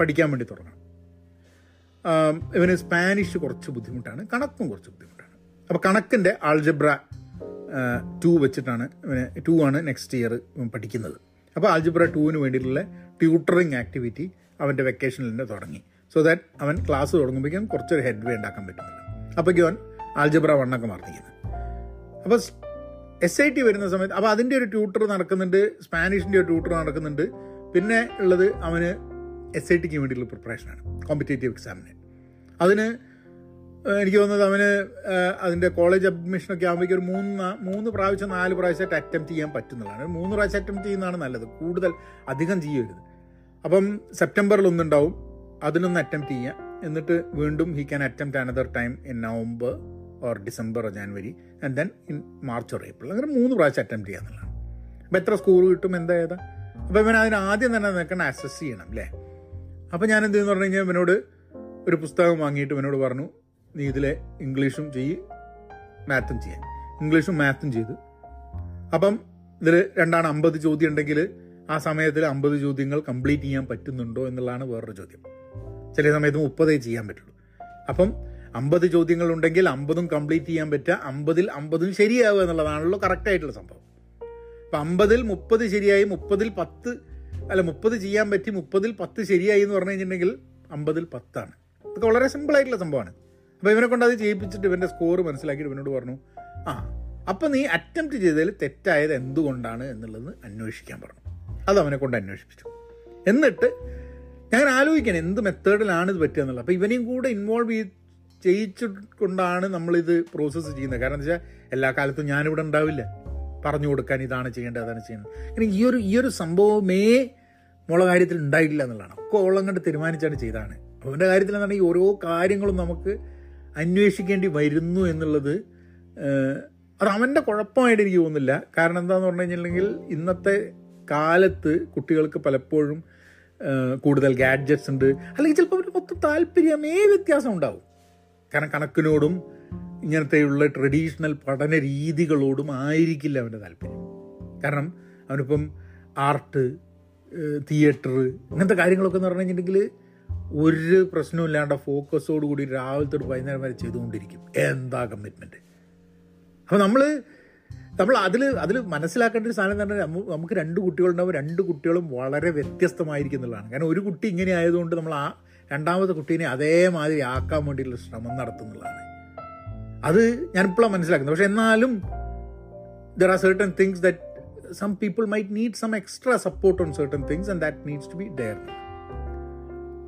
Speaker 1: പഠിക്കാൻ വേണ്ടി തുടങ്ങണം. ഇവന് സ്പാനിഷ് കുറച്ച് ബുദ്ധിമുട്ടാണ് കണക്കും കുറച്ച് ബുദ്ധിമുട്ടാണ്. അപ്പോൾ കണക്കിന്റെ ആൾജബ്ര ടു വെച്ചിട്ടാണ് ഇവന് ടു ആണ് നെക്സ്റ്റ് ഇയർ ഇവൻ പഠിക്കുന്നത്. അപ്പോൾ ആൾജബ്ര ടുവിന് വേണ്ടിയിട്ടുള്ള ട്യൂട്ടറിങ് ആക്ടിവിറ്റി അവന്റെ വെക്കേഷനിൽ തന്നെ തുടങ്ങി. സോ ദാറ്റ് അവൻ ക്ലാസ് തുടങ്ങുമ്പോഴേക്കും കുറച്ചൊരു ഹെഡ് വേ ഉണ്ടാക്കാൻ പറ്റുന്നില്ല. അപ്പോഴേക്കും അവൻ ആൽജബ്ര വണ്ണൊക്കെ മറന്നിരിക്കുന്നത് അപ്പോൾ എസ് ഐ ടി വരുന്ന സമയത്ത് അപ്പോൾ അതിന്റെ ഒരു ട്യൂട്ടർ നടക്കുന്നുണ്ട് സ്പാനിഷിന്റെ ഒരു ട്യൂട്ടർ നടക്കുന്നുണ്ട്. പിന്നെ ഉള്ളത് അവന് എസ് ഐ ടിക്ക് വേണ്ടിയിട്ടുള്ള പ്രിപ്പറേഷനാണ് കോമ്പറ്റേറ്റീവ് എക്സാമിന് അതിന് എനിക്ക് തോന്നുന്നത് അവന് അതിന്റെ കോളേജ് അഡ്മിഷനൊക്കെ ആകുമ്പോഴേക്കും ഒരു മൂന്ന് മൂന്ന് പ്രാവശ്യം നാല് പ്രാവശ്യമായിട്ട് അറ്റംപ്റ്റ് ചെയ്യാൻ പറ്റുന്നതാണ്. മൂന്ന് പ്രാവശ്യം അറ്റംപ്റ്റ് ചെയ്യുന്നതാണ് നല്ലത് കൂടുതൽ അധികം ചെയ്യരുത്. അപ്പം സെപ്റ്റംബറിൽ ഒന്നുണ്ടാവും. അതിനൊന്ന് അറ്റംപ്റ്റ് ചെയ്യാം. എന്നിട്ട് വീണ്ടും he can attempt another time in November or December January and then in March or April അങ്ങനെ മൂന്ന് പ്രാവശ്യം അറ്റംപ്റ്റ് ചെയ്യാന്നുള്ളതാണ് അപ്പോൾ എത്ര സ്കോർ കിട്ടും? എന്താ ഏതാ? അപ്പോൾ ഇവൻ അതിന് ആദ്യം തന്നെ നിൽക്കണം അസസ് ചെയ്യണം അല്ലേ അപ്പോൾ ഞാൻ എന്ത് പറഞ്ഞു കഴിഞ്ഞാൽ ഇവനോട് ഒരു പുസ്തകം വാങ്ങിയിട്ട് ഇവനോട് പറഞ്ഞു നീ ഇതിലെ ഇംഗ്ലീഷും ചെയ്യ് മാത്തും ചെയ്യാൻ. ഇംഗ്ലീഷും മാത്തും ചെയ്ത്. അപ്പം ഇതിൽ രണ്ടാണ് അമ്പത് ചോദ്യം ഉണ്ടെങ്കിൽ ആ സമയത്തിൽ അമ്പത് ചോദ്യങ്ങൾ കംപ്ലീറ്റ് ചെയ്യാൻ പറ്റുന്നുണ്ടോ എന്നുള്ളതാണ് വേറൊരു ചോദ്യം. ചില സമയത്ത് മുപ്പതേ ചെയ്യാൻ പറ്റുള്ളൂ. അപ്പം അമ്പത് ചോദ്യങ്ങളുണ്ടെങ്കിൽ അമ്പതും കംപ്ലീറ്റ് ചെയ്യാൻ പറ്റുക. അമ്പതിൽ അമ്പതും ശരിയാവുക എന്നുള്ളതാണല്ലോ കറക്റ്റായിട്ടുള്ള സംഭവം. അപ്പം അമ്പതിൽ മുപ്പത് ശരിയായി മുപ്പതിൽ പത്ത് അല്ല മുപ്പത് ചെയ്യാൻ പറ്റി മുപ്പതിൽ പത്ത് ശരിയായി എന്ന് പറഞ്ഞു കഴിഞ്ഞിട്ടുണ്ടെങ്കിൽ അമ്പതിൽ പത്താണ്. ഇതൊക്കെ വളരെ സിമ്പിളായിട്ടുള്ള സംഭവമാണ്. അപ്പോൾ ഇവനെ കൊണ്ട് അത് ചെയ്യിപ്പിച്ചിട്ട് ഇവന്റെ സ്കോർ മനസ്സിലാക്കിയിട്ട് ഇവനോട് പറഞ്ഞു ആ അപ്പം നീ അറ്റംപ്റ്റ് ചെയ്തതിൽ തെറ്റായത് എന്തുകൊണ്ടാണ്? എന്നുള്ളത് അന്വേഷിക്കാൻ പറഞ്ഞു. അത് അവനെ കൊണ്ട് അന്വേഷിപ്പിച്ചു. എന്നിട്ട് ഞാൻ ആലോചിക്കണം എന്ത് മെത്തേഡിലാണ് ഇത് പറ്റുക എന്നുള്ളത്. അപ്പോൾ ഇവനെയും കൂടെ ഇൻവോൾവ് ചെയ്ത് ചെയ്യിച്ചുകൊണ്ടാണ് നമ്മളിത് പ്രോസസ്സ് ചെയ്യുന്നത്. കാരണം എന്താ വെച്ചാൽ എല്ലാ കാലത്തും ഞാനിവിടെ ഉണ്ടാവില്ല. പറഞ്ഞു കൊടുക്കാൻ ഇതാണ് ചെയ്യേണ്ടത് അതാണ് ചെയ്യേണ്ടത്. കാരണം ഈ ഒരു ഈ ഒരു സംഭവമേ മുള കാര്യത്തിൽ ഉണ്ടായിട്ടില്ല എന്നുള്ളതാണ്. ഒക്കെ ഓളം കണ്ട് തീരുമാനിച്ചാണ് ചെയ്താണ് അവന്റെ കാര്യത്തിൽ എന്താണെങ്കിൽ ഓരോ കാര്യങ്ങളും നമുക്ക് അന്വേഷിക്കേണ്ടി വരുന്നു എന്നുള്ളത് അത് അവന്റെ കുഴപ്പമായിട്ട് എനിക്ക് തോന്നുന്നില്ല. കാരണം എന്താണെന്ന് പറഞ്ഞു കഴിഞ്ഞിട്ടുണ്ടെങ്കിൽ ഇന്നത്തെ കാലത്ത് കുട്ടികൾക്ക് പലപ്പോഴും കൂടുതൽ ഗാഡ്ജറ്റ്സ് ഉണ്ട്. അല്ലെങ്കിൽ ചിലപ്പോൾ അവർ മൊത്തം താല്പര്യമേ വ്യത്യാസം ഉണ്ടാവും. കാരണം കണക്കിനോടും ഇങ്ങനത്തെയുള്ള ട്രഡീഷണൽ പഠന രീതികളോടും ആയിരിക്കില്ല അവന്റെ താല്പര്യം. കാരണം അവനിപ്പം ആർട്ട് തിയേറ്റർ ഇങ്ങനത്തെ കാര്യങ്ങളൊക്കെ എന്ന് പറഞ്ഞു കഴിഞ്ഞിട്ടുണ്ടെങ്കിൽ ഒരു പ്രശ്നവും ഇല്ലാണ്ട് ഫോക്കസോട് കൂടി രാവിലെ തൊട്ട് വൈകുന്നേരം വരെ ചെയ്തുകൊണ്ടിരിക്കും. എന്താ കമ്മിറ്റ്മെന്റ് അപ്പോൾ നമ്മൾ നമ്മൾ അതിൽ അതിൽ മനസ്സിലാക്കേണ്ട ഒരു സാധനം തന്നെ പറഞ്ഞാൽ നമുക്ക് രണ്ട് കുട്ടികളുണ്ടാവും രണ്ട് കുട്ടികളും വളരെ വ്യത്യസ്തമായിരിക്കും എന്നുള്ളതാണ്. കാരണം ഒരു കുട്ടി ഇങ്ങനെ ആയതുകൊണ്ട് നമ്മൾ ആ രണ്ടാമത്തെ കുട്ടീനെ അതേമാതിരി ആക്കാൻ വേണ്ടിയിട്ടുള്ള ശ്രമം നടത്തുന്നുള്ളതാണ് അത് ഞാനിപ്പോഴാണ് മനസ്സിലാക്കുന്നത്. പക്ഷെ എന്നാലും there are certain things that some people might need some extra support on certain things and that needs to be there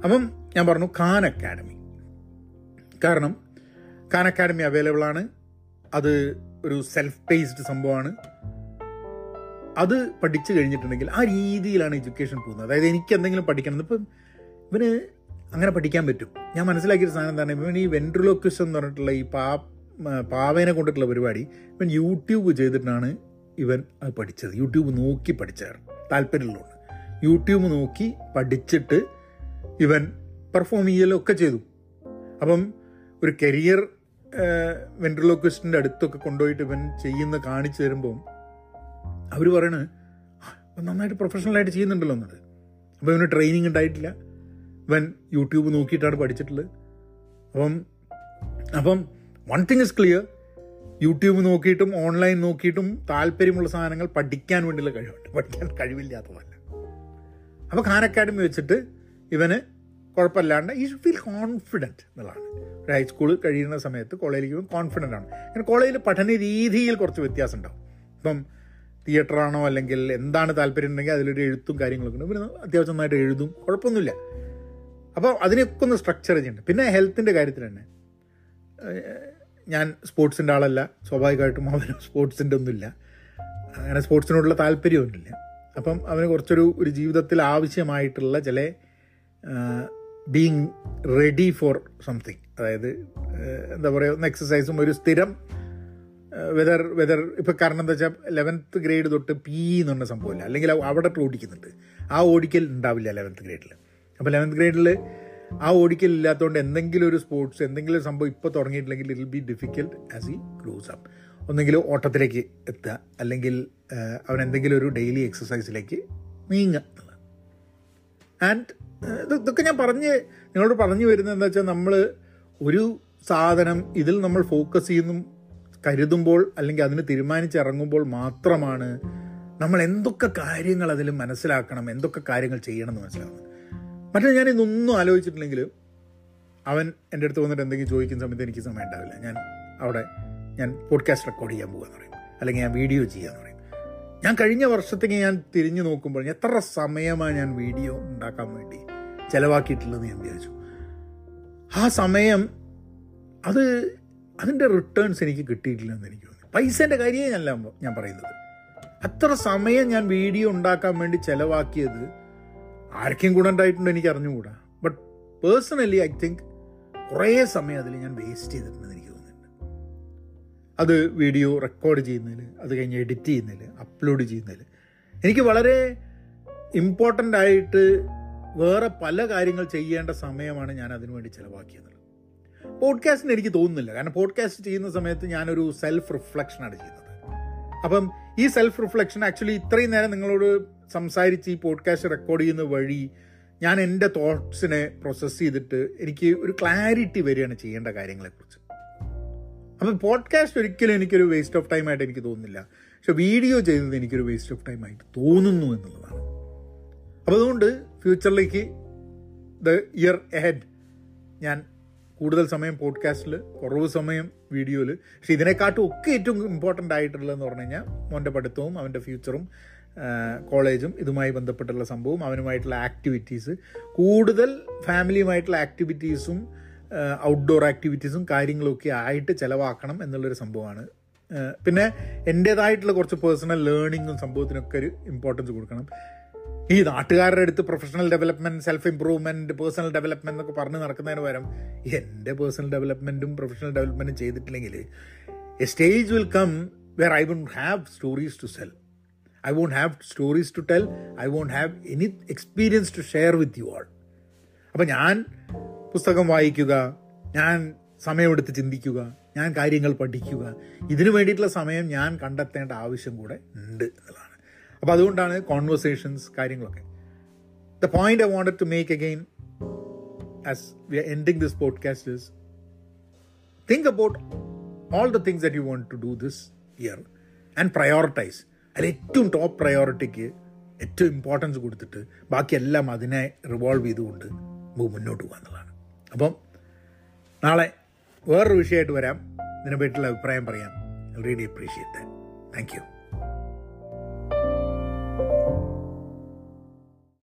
Speaker 1: അപ്പം ഞാൻ പറഞ്ഞു ഖാൻ അക്കാഡമി കാരണം ഖാൻ അക്കാഡമി അവൈലബിൾ ആണ്. അത് ഒരു സെൽഫ് പേസ്ഡ് സംഭവമാണ്. അത് പഠിച്ചു കഴിഞ്ഞിട്ടുണ്ടെങ്കിൽ ആ രീതിയിലാണ് എഡ്യൂക്കേഷൻ പോകുന്നത്. അതായത് എനിക്ക് എന്തെങ്കിലും പഠിക്കണം. ഇപ്പം ഇവന് അങ്ങനെ പഠിക്കാൻ പറ്റും. ഞാൻ മനസ്സിലാക്കിയൊരു സാധനം എന്താണ്? ഇവൻ ഈ വെൻട്രുലോക്വിസ് എന്ന് പറഞ്ഞിട്ടുള്ള ഈ പാ പാവേനെ കൊണ്ടിട്ടുള്ള പരിപാടി ഇവൻ യൂട്യൂബ് ചെയ്തിട്ടാണ് ഇവൻ അത് പഠിച്ചത്. യൂട്യൂബ് നോക്കി പഠിച്ചതാണ് താല്പര്യമുള്ളതുകൊണ്ട് യൂട്യൂബ് നോക്കി പഠിച്ചിട്ട് ഇവൻ പെർഫോം ചെയ്യലൊക്കെ ചെയ്തു. അപ്പം ഒരു കരിയർ വെൻട്രലോക്വിസ്റ്റിന്റെ അടുത്തൊക്കെ കൊണ്ടുപോയിട്ട് ഇവൻ ചെയ്യുന്ന കാണിച്ചു തരുമ്പം അവർ പറയണത് "ആ, ഇവൻ നന്നായിട്ട് പ്രൊഫഷണലായിട്ട് ചെയ്യുന്നുണ്ടല്ലോ എന്നത് അപ്പോൾ ഇവന് ട്രെയിനിങ് ഉണ്ടായിട്ടില്ല. ഇവൻ യൂട്യൂബ് നോക്കിയിട്ടാണ് പഠിച്ചിട്ടുള്ളത്. അപ്പം അപ്പം one thing is clear YouTube നോക്കിയിട്ടും ഓൺലൈൻ നോക്കിയിട്ടും താല്പര്യമുള്ള സാധനങ്ങൾ പഠിക്കാൻ വേണ്ടിയുള്ള കഴിവുണ്ട്. പഠിക്കാൻ കഴിവില്ലാത്തതല്ല. അപ്പോൾ ഖാൻ അക്കാഡമി വെച്ചിട്ട് ഇവന് കുഴപ്പമില്ലാണ്ട് ഈ ഫീൽ കോൺഫിഡന്റ് എന്നുള്ളതാണ്. ഒരു ഹൈസ്കൂൾ കഴിയുന്ന സമയത്ത് കോളേജിലേക്ക് കോൺഫിഡന്റ് ആണ്. അങ്ങനെ കോളേജിൽ പഠന രീതിയിൽ കുറച്ച് വ്യത്യാസം ഉണ്ടാവും. ഇപ്പം തിയേറ്ററാണോ അല്ലെങ്കിൽ എന്താണ് താല്പര്യം ഉണ്ടെങ്കിൽ അതിലൊരു എഴുത്തും കാര്യങ്ങളൊക്കെ ഉണ്ട്. പിന്നെ അത്യാവശ്യം നന്നായിട്ട് എഴുതും കുഴപ്പമൊന്നുമില്ല. അപ്പോൾ അതിനൊക്കെ ഒന്ന് സ്ട്രക്ചർ ചെയ്യുന്നുണ്ട്. പിന്നെ ഹെൽത്തിന്റെ കാര്യത്തിൽ തന്നെ ഞാൻ സ്പോർട്സിന്റെ ആളല്ല. സ്വാഭാവികമായിട്ടും അവന് സ്പോർട്സിന്റെ ഒന്നുമില്ല. അങ്ങനെ സ്പോർട്സിനോടുള്ള താല്പര്യമൊന്നുമില്ല. അപ്പം അവന് കുറച്ചൊരു ഒരു ജീവിതത്തിൽ ആവശ്യമായിട്ടുള്ള ചില ബീങ് റെഡി ഫോർ സംതിങ് അതായത് എന്താ പറയുക ഒന്ന് എക്സസൈസും ഒരു സ്ഥിരം വെതർ വെതർ ഇപ്പം കാരണം എന്താ വെച്ചാൽ ലെവൻത്ത് ഗ്രേഡ് തൊട്ട് പി എന്ന് പറഞ്ഞ സംഭവമില്ല. അല്ലെങ്കിൽ അവിടെ ഓടിക്കുന്നുണ്ട്. ആ ഓടിക്കൽ ഉണ്ടാവില്ല ലെവൻത്ത് ഗ്രേഡിൽ അപ്പോൾ ലെവൻത്ത് ഗ്രേഡിൽ ആ ഓടിക്കൽ ഇല്ലാത്തതുകൊണ്ട് എന്തെങ്കിലും ഒരു സ്പോർട്സ് എന്തെങ്കിലും ഒരു സംഭവം ഇപ്പോൾ തുടങ്ങിയിട്ടില്ലെങ്കിൽ it be difficult as he grows up ഒന്നെങ്കിൽ ഓട്ടത്തിലേക്ക് എത്തുക. അല്ലെങ്കിൽ അവൻ എന്തെങ്കിലും ഒരു ഡെയിലി എക്സസൈസിലേക്ക് നീങ്ങുക. ആൻഡ് ഇതൊക്കെ ഞാൻ പറഞ്ഞ് നിങ്ങളോട് പറഞ്ഞു വരുന്നത് എന്താ വെച്ചാൽ നമ്മൾ ഒരു സാധനം ഇതിൽ നമ്മൾ ഫോക്കസ് ചെയ്യുന്നു കരുതുമ്പോൾ അല്ലെങ്കിൽ അതിന് തീരുമാനിച്ചിറങ്ങുമ്പോൾ മാത്രമാണ് നമ്മൾ എന്തൊക്കെ കാര്യങ്ങൾ അതിൽ മനസ്സിലാക്കണം എന്തൊക്കെ കാര്യങ്ങൾ ചെയ്യണം എന്ന് മനസ്സിലാവുന്നത്. മറ്റേ ഞാൻ ഇന്നൊന്നും ആലോചിച്ചിട്ടില്ലെങ്കിൽ അവൻ എന്റെ അടുത്ത് വന്നിട്ട് എന്തെങ്കിലും ചോദിക്കുന്ന സമയത്ത് എനിക്ക് സമയം ഉണ്ടാവില്ല. ഞാൻ അവിടെ ഞാൻ പോഡ്കാസ്റ്റ് റെക്കോർഡ് ചെയ്യാൻ പോകുകയെന്ന് പറയും. അല്ലെങ്കിൽ ഞാൻ വീഡിയോ ചെയ്യാന്ന് പറയും. ഞാൻ കഴിഞ്ഞ വർഷത്തേക്ക് ഞാൻ തിരിഞ്ഞു നോക്കുമ്പോൾ എത്ര സമയമാണ് ഞാൻ വീഡിയോ ഉണ്ടാക്കാൻ വേണ്ടി ചിലവാക്കിയിട്ടുള്ളതെന്ന് ഞാൻ വിചാരിച്ചു. ആ സമയം അത് അതിന്റെ റിട്ടേൺസ് എനിക്ക് കിട്ടിയിട്ടില്ല എന്ന് എനിക്ക് തോന്നി. പൈസേന്റെ കാര്യമേ ഞാൻ ഞാൻ പറയുന്നത്. അത്ര സമയം ഞാൻ വീഡിയോ ഉണ്ടാക്കാൻ വേണ്ടി ചിലവാക്കിയത് ആർക്കും കൂടെ ഉണ്ടായിട്ടുണ്ടോ എനിക്ക് അറിഞ്ഞുകൂടാ. ബട്ട് പേഴ്സണലി ഐ തിങ്ക് കുറേ സമയം അതിൽ ഞാൻ വേസ്റ്റ് ചെയ്തിട്ടുണ്ടെന്ന് എനിക്ക് അത് വീഡിയോ റെക്കോർഡ് ചെയ്യുന്നതിൽ അത് കഴിഞ്ഞ് എഡിറ്റ് ചെയ്യുന്നതിൽ അപ്ലോഡ് ചെയ്യുന്നതിൽ എനിക്ക് വളരെ ഇമ്പോർട്ടന്റ് ആയിട്ട് വേറെ പല കാര്യങ്ങൾ ചെയ്യേണ്ട സമയമാണ് ഞാൻ അതിനു വേണ്ടി ചിലവാക്കിയത് പോഡ്കാസ്റ്റിന് എനിക്ക് തോന്നുന്നില്ല. കാരണം പോഡ്കാസ്റ്റ് ചെയ്യുന്ന സമയത്ത് ഞാനൊരു സെൽഫ് റിഫ്ലക്ഷനാണ് ചെയ്യുന്നത്. അപ്പം ഈ സെൽഫ് റിഫ്ലക്ഷൻ ആക്ച്വലി ഇത്രയും നേരം നിങ്ങളോട് സംസാരിച്ച് ഈ പോഡ്കാസ്റ്റ് റെക്കോർഡ് ചെയ്യുന്ന വഴി ഞാൻ എന്റെ തോട്ട്സിനെ പ്രോസസ്സ് ചെയ്തിട്ട് എനിക്ക് ഒരു ക്ലാരിറ്റി വരികയാണ് ചെയ്യേണ്ട കാര്യങ്ങളെക്കുറിച്ച്. അപ്പം പോഡ്കാസ്റ്റ് ഒരിക്കലും എനിക്കൊരു വേസ്റ്റ് ഓഫ് ടൈം ആയിട്ട് എനിക്ക് തോന്നുന്നില്ല. പക്ഷെ വീഡിയോ ചെയ്യുന്നത് എനിക്കൊരു വേസ്റ്റ് ഓഫ് ടൈം ആയിട്ട് തോന്നുന്നു എന്നുള്ളതാണ്. അപ്പോൾ അതുകൊണ്ട് ഫ്യൂച്ചറിലേക്ക് ദ ഇയർ എഹെഡ് ഞാൻ കൂടുതൽ സമയം പോഡ്കാസ്റ്റിൽ കുറവ് സമയം വീഡിയോയിൽ പക്ഷെ ഇതിനെക്കാട്ടും ഒക്കെ ഏറ്റവും ഇമ്പോർട്ടന്റ് ആയിട്ടുള്ളതെന്ന് പറഞ്ഞു കഴിഞ്ഞാൽ മോന്റെ പഠിത്തവും അവന്റെ ഫ്യൂച്ചറും കോളേജും ഇതുമായി ബന്ധപ്പെട്ടുള്ള സംഭവം അവനുമായിട്ടുള്ള ആക്ടിവിറ്റീസ് കൂടുതൽ ഫാമിലിയുമായിട്ടുള്ള ആക്ടിവിറ്റീസും ഔട്ട്ഡോർ ആക്ടിവിറ്റീസും കാര്യങ്ങളൊക്കെ ആയിട്ട് ചിലവാക്കണം എന്നുള്ളൊരു സംഭവമാണ്. പിന്നെ എന്റേതായിട്ടുള്ള കുറച്ച് പേഴ്സണൽ ലേണിങ്ങും സംഭവത്തിനൊക്കെ ഒരു ഇമ്പോർട്ടൻസ് കൊടുക്കണം. ഈ നാട്ടുകാരുടെ അടുത്ത് professional development self improvement personal development എന്നൊക്കെ പറഞ്ഞ് നടക്കുന്നതിന് പകരം എന്റെ പേഴ്സണൽ ഡെവലപ്മെന്റും പ്രൊഫഷണൽ ഡെവലപ്മെന്റും ചെയ്തിട്ടില്ലെങ്കിൽ a stage will come where I won't have stories to sell I won't have stories to tell I won't have any experience to share with you all അപ്പം ഞാൻ പുസ്തകം വായിക്കുക ഞാൻ സമയമെടുത്ത് ചിന്തിക്കുക ഞാൻ കാര്യങ്ങൾ പഠിക്കുക ഇതിനു വേണ്ടിയിട്ടുള്ള സമയം ഞാൻ കണ്ടെത്തേണ്ട ആവശ്യം കൂടെ ഉണ്ട് എന്നുള്ളതാണ്. അപ്പോൾ അതുകൊണ്ടാണ് കോൺവെർസേഷൻസ് കാര്യങ്ങളൊക്കെ. The point I wanted to make again as we are ending this podcast is think about all the things that you want to do this year and prioritise അതിൽ ഏറ്റവും ടോപ്പ് പ്രയോറിറ്റിക്ക് ഏറ്റവും ഇമ്പോർട്ടൻസ് കൊടുത്തിട്ട് ബാക്കിയെല്ലാം അതിനെ റിവോൾവ് ചെയ്തുകൊണ്ട് മുന്നോട്ട് പോകുക അപ്പം നാളെ വേറൊരു വിഷയമായിട്ട് വരാം. ഇതിനെ പറ്റിയുള്ള അഭിപ്രായം പറയാം. Really appreciate thank you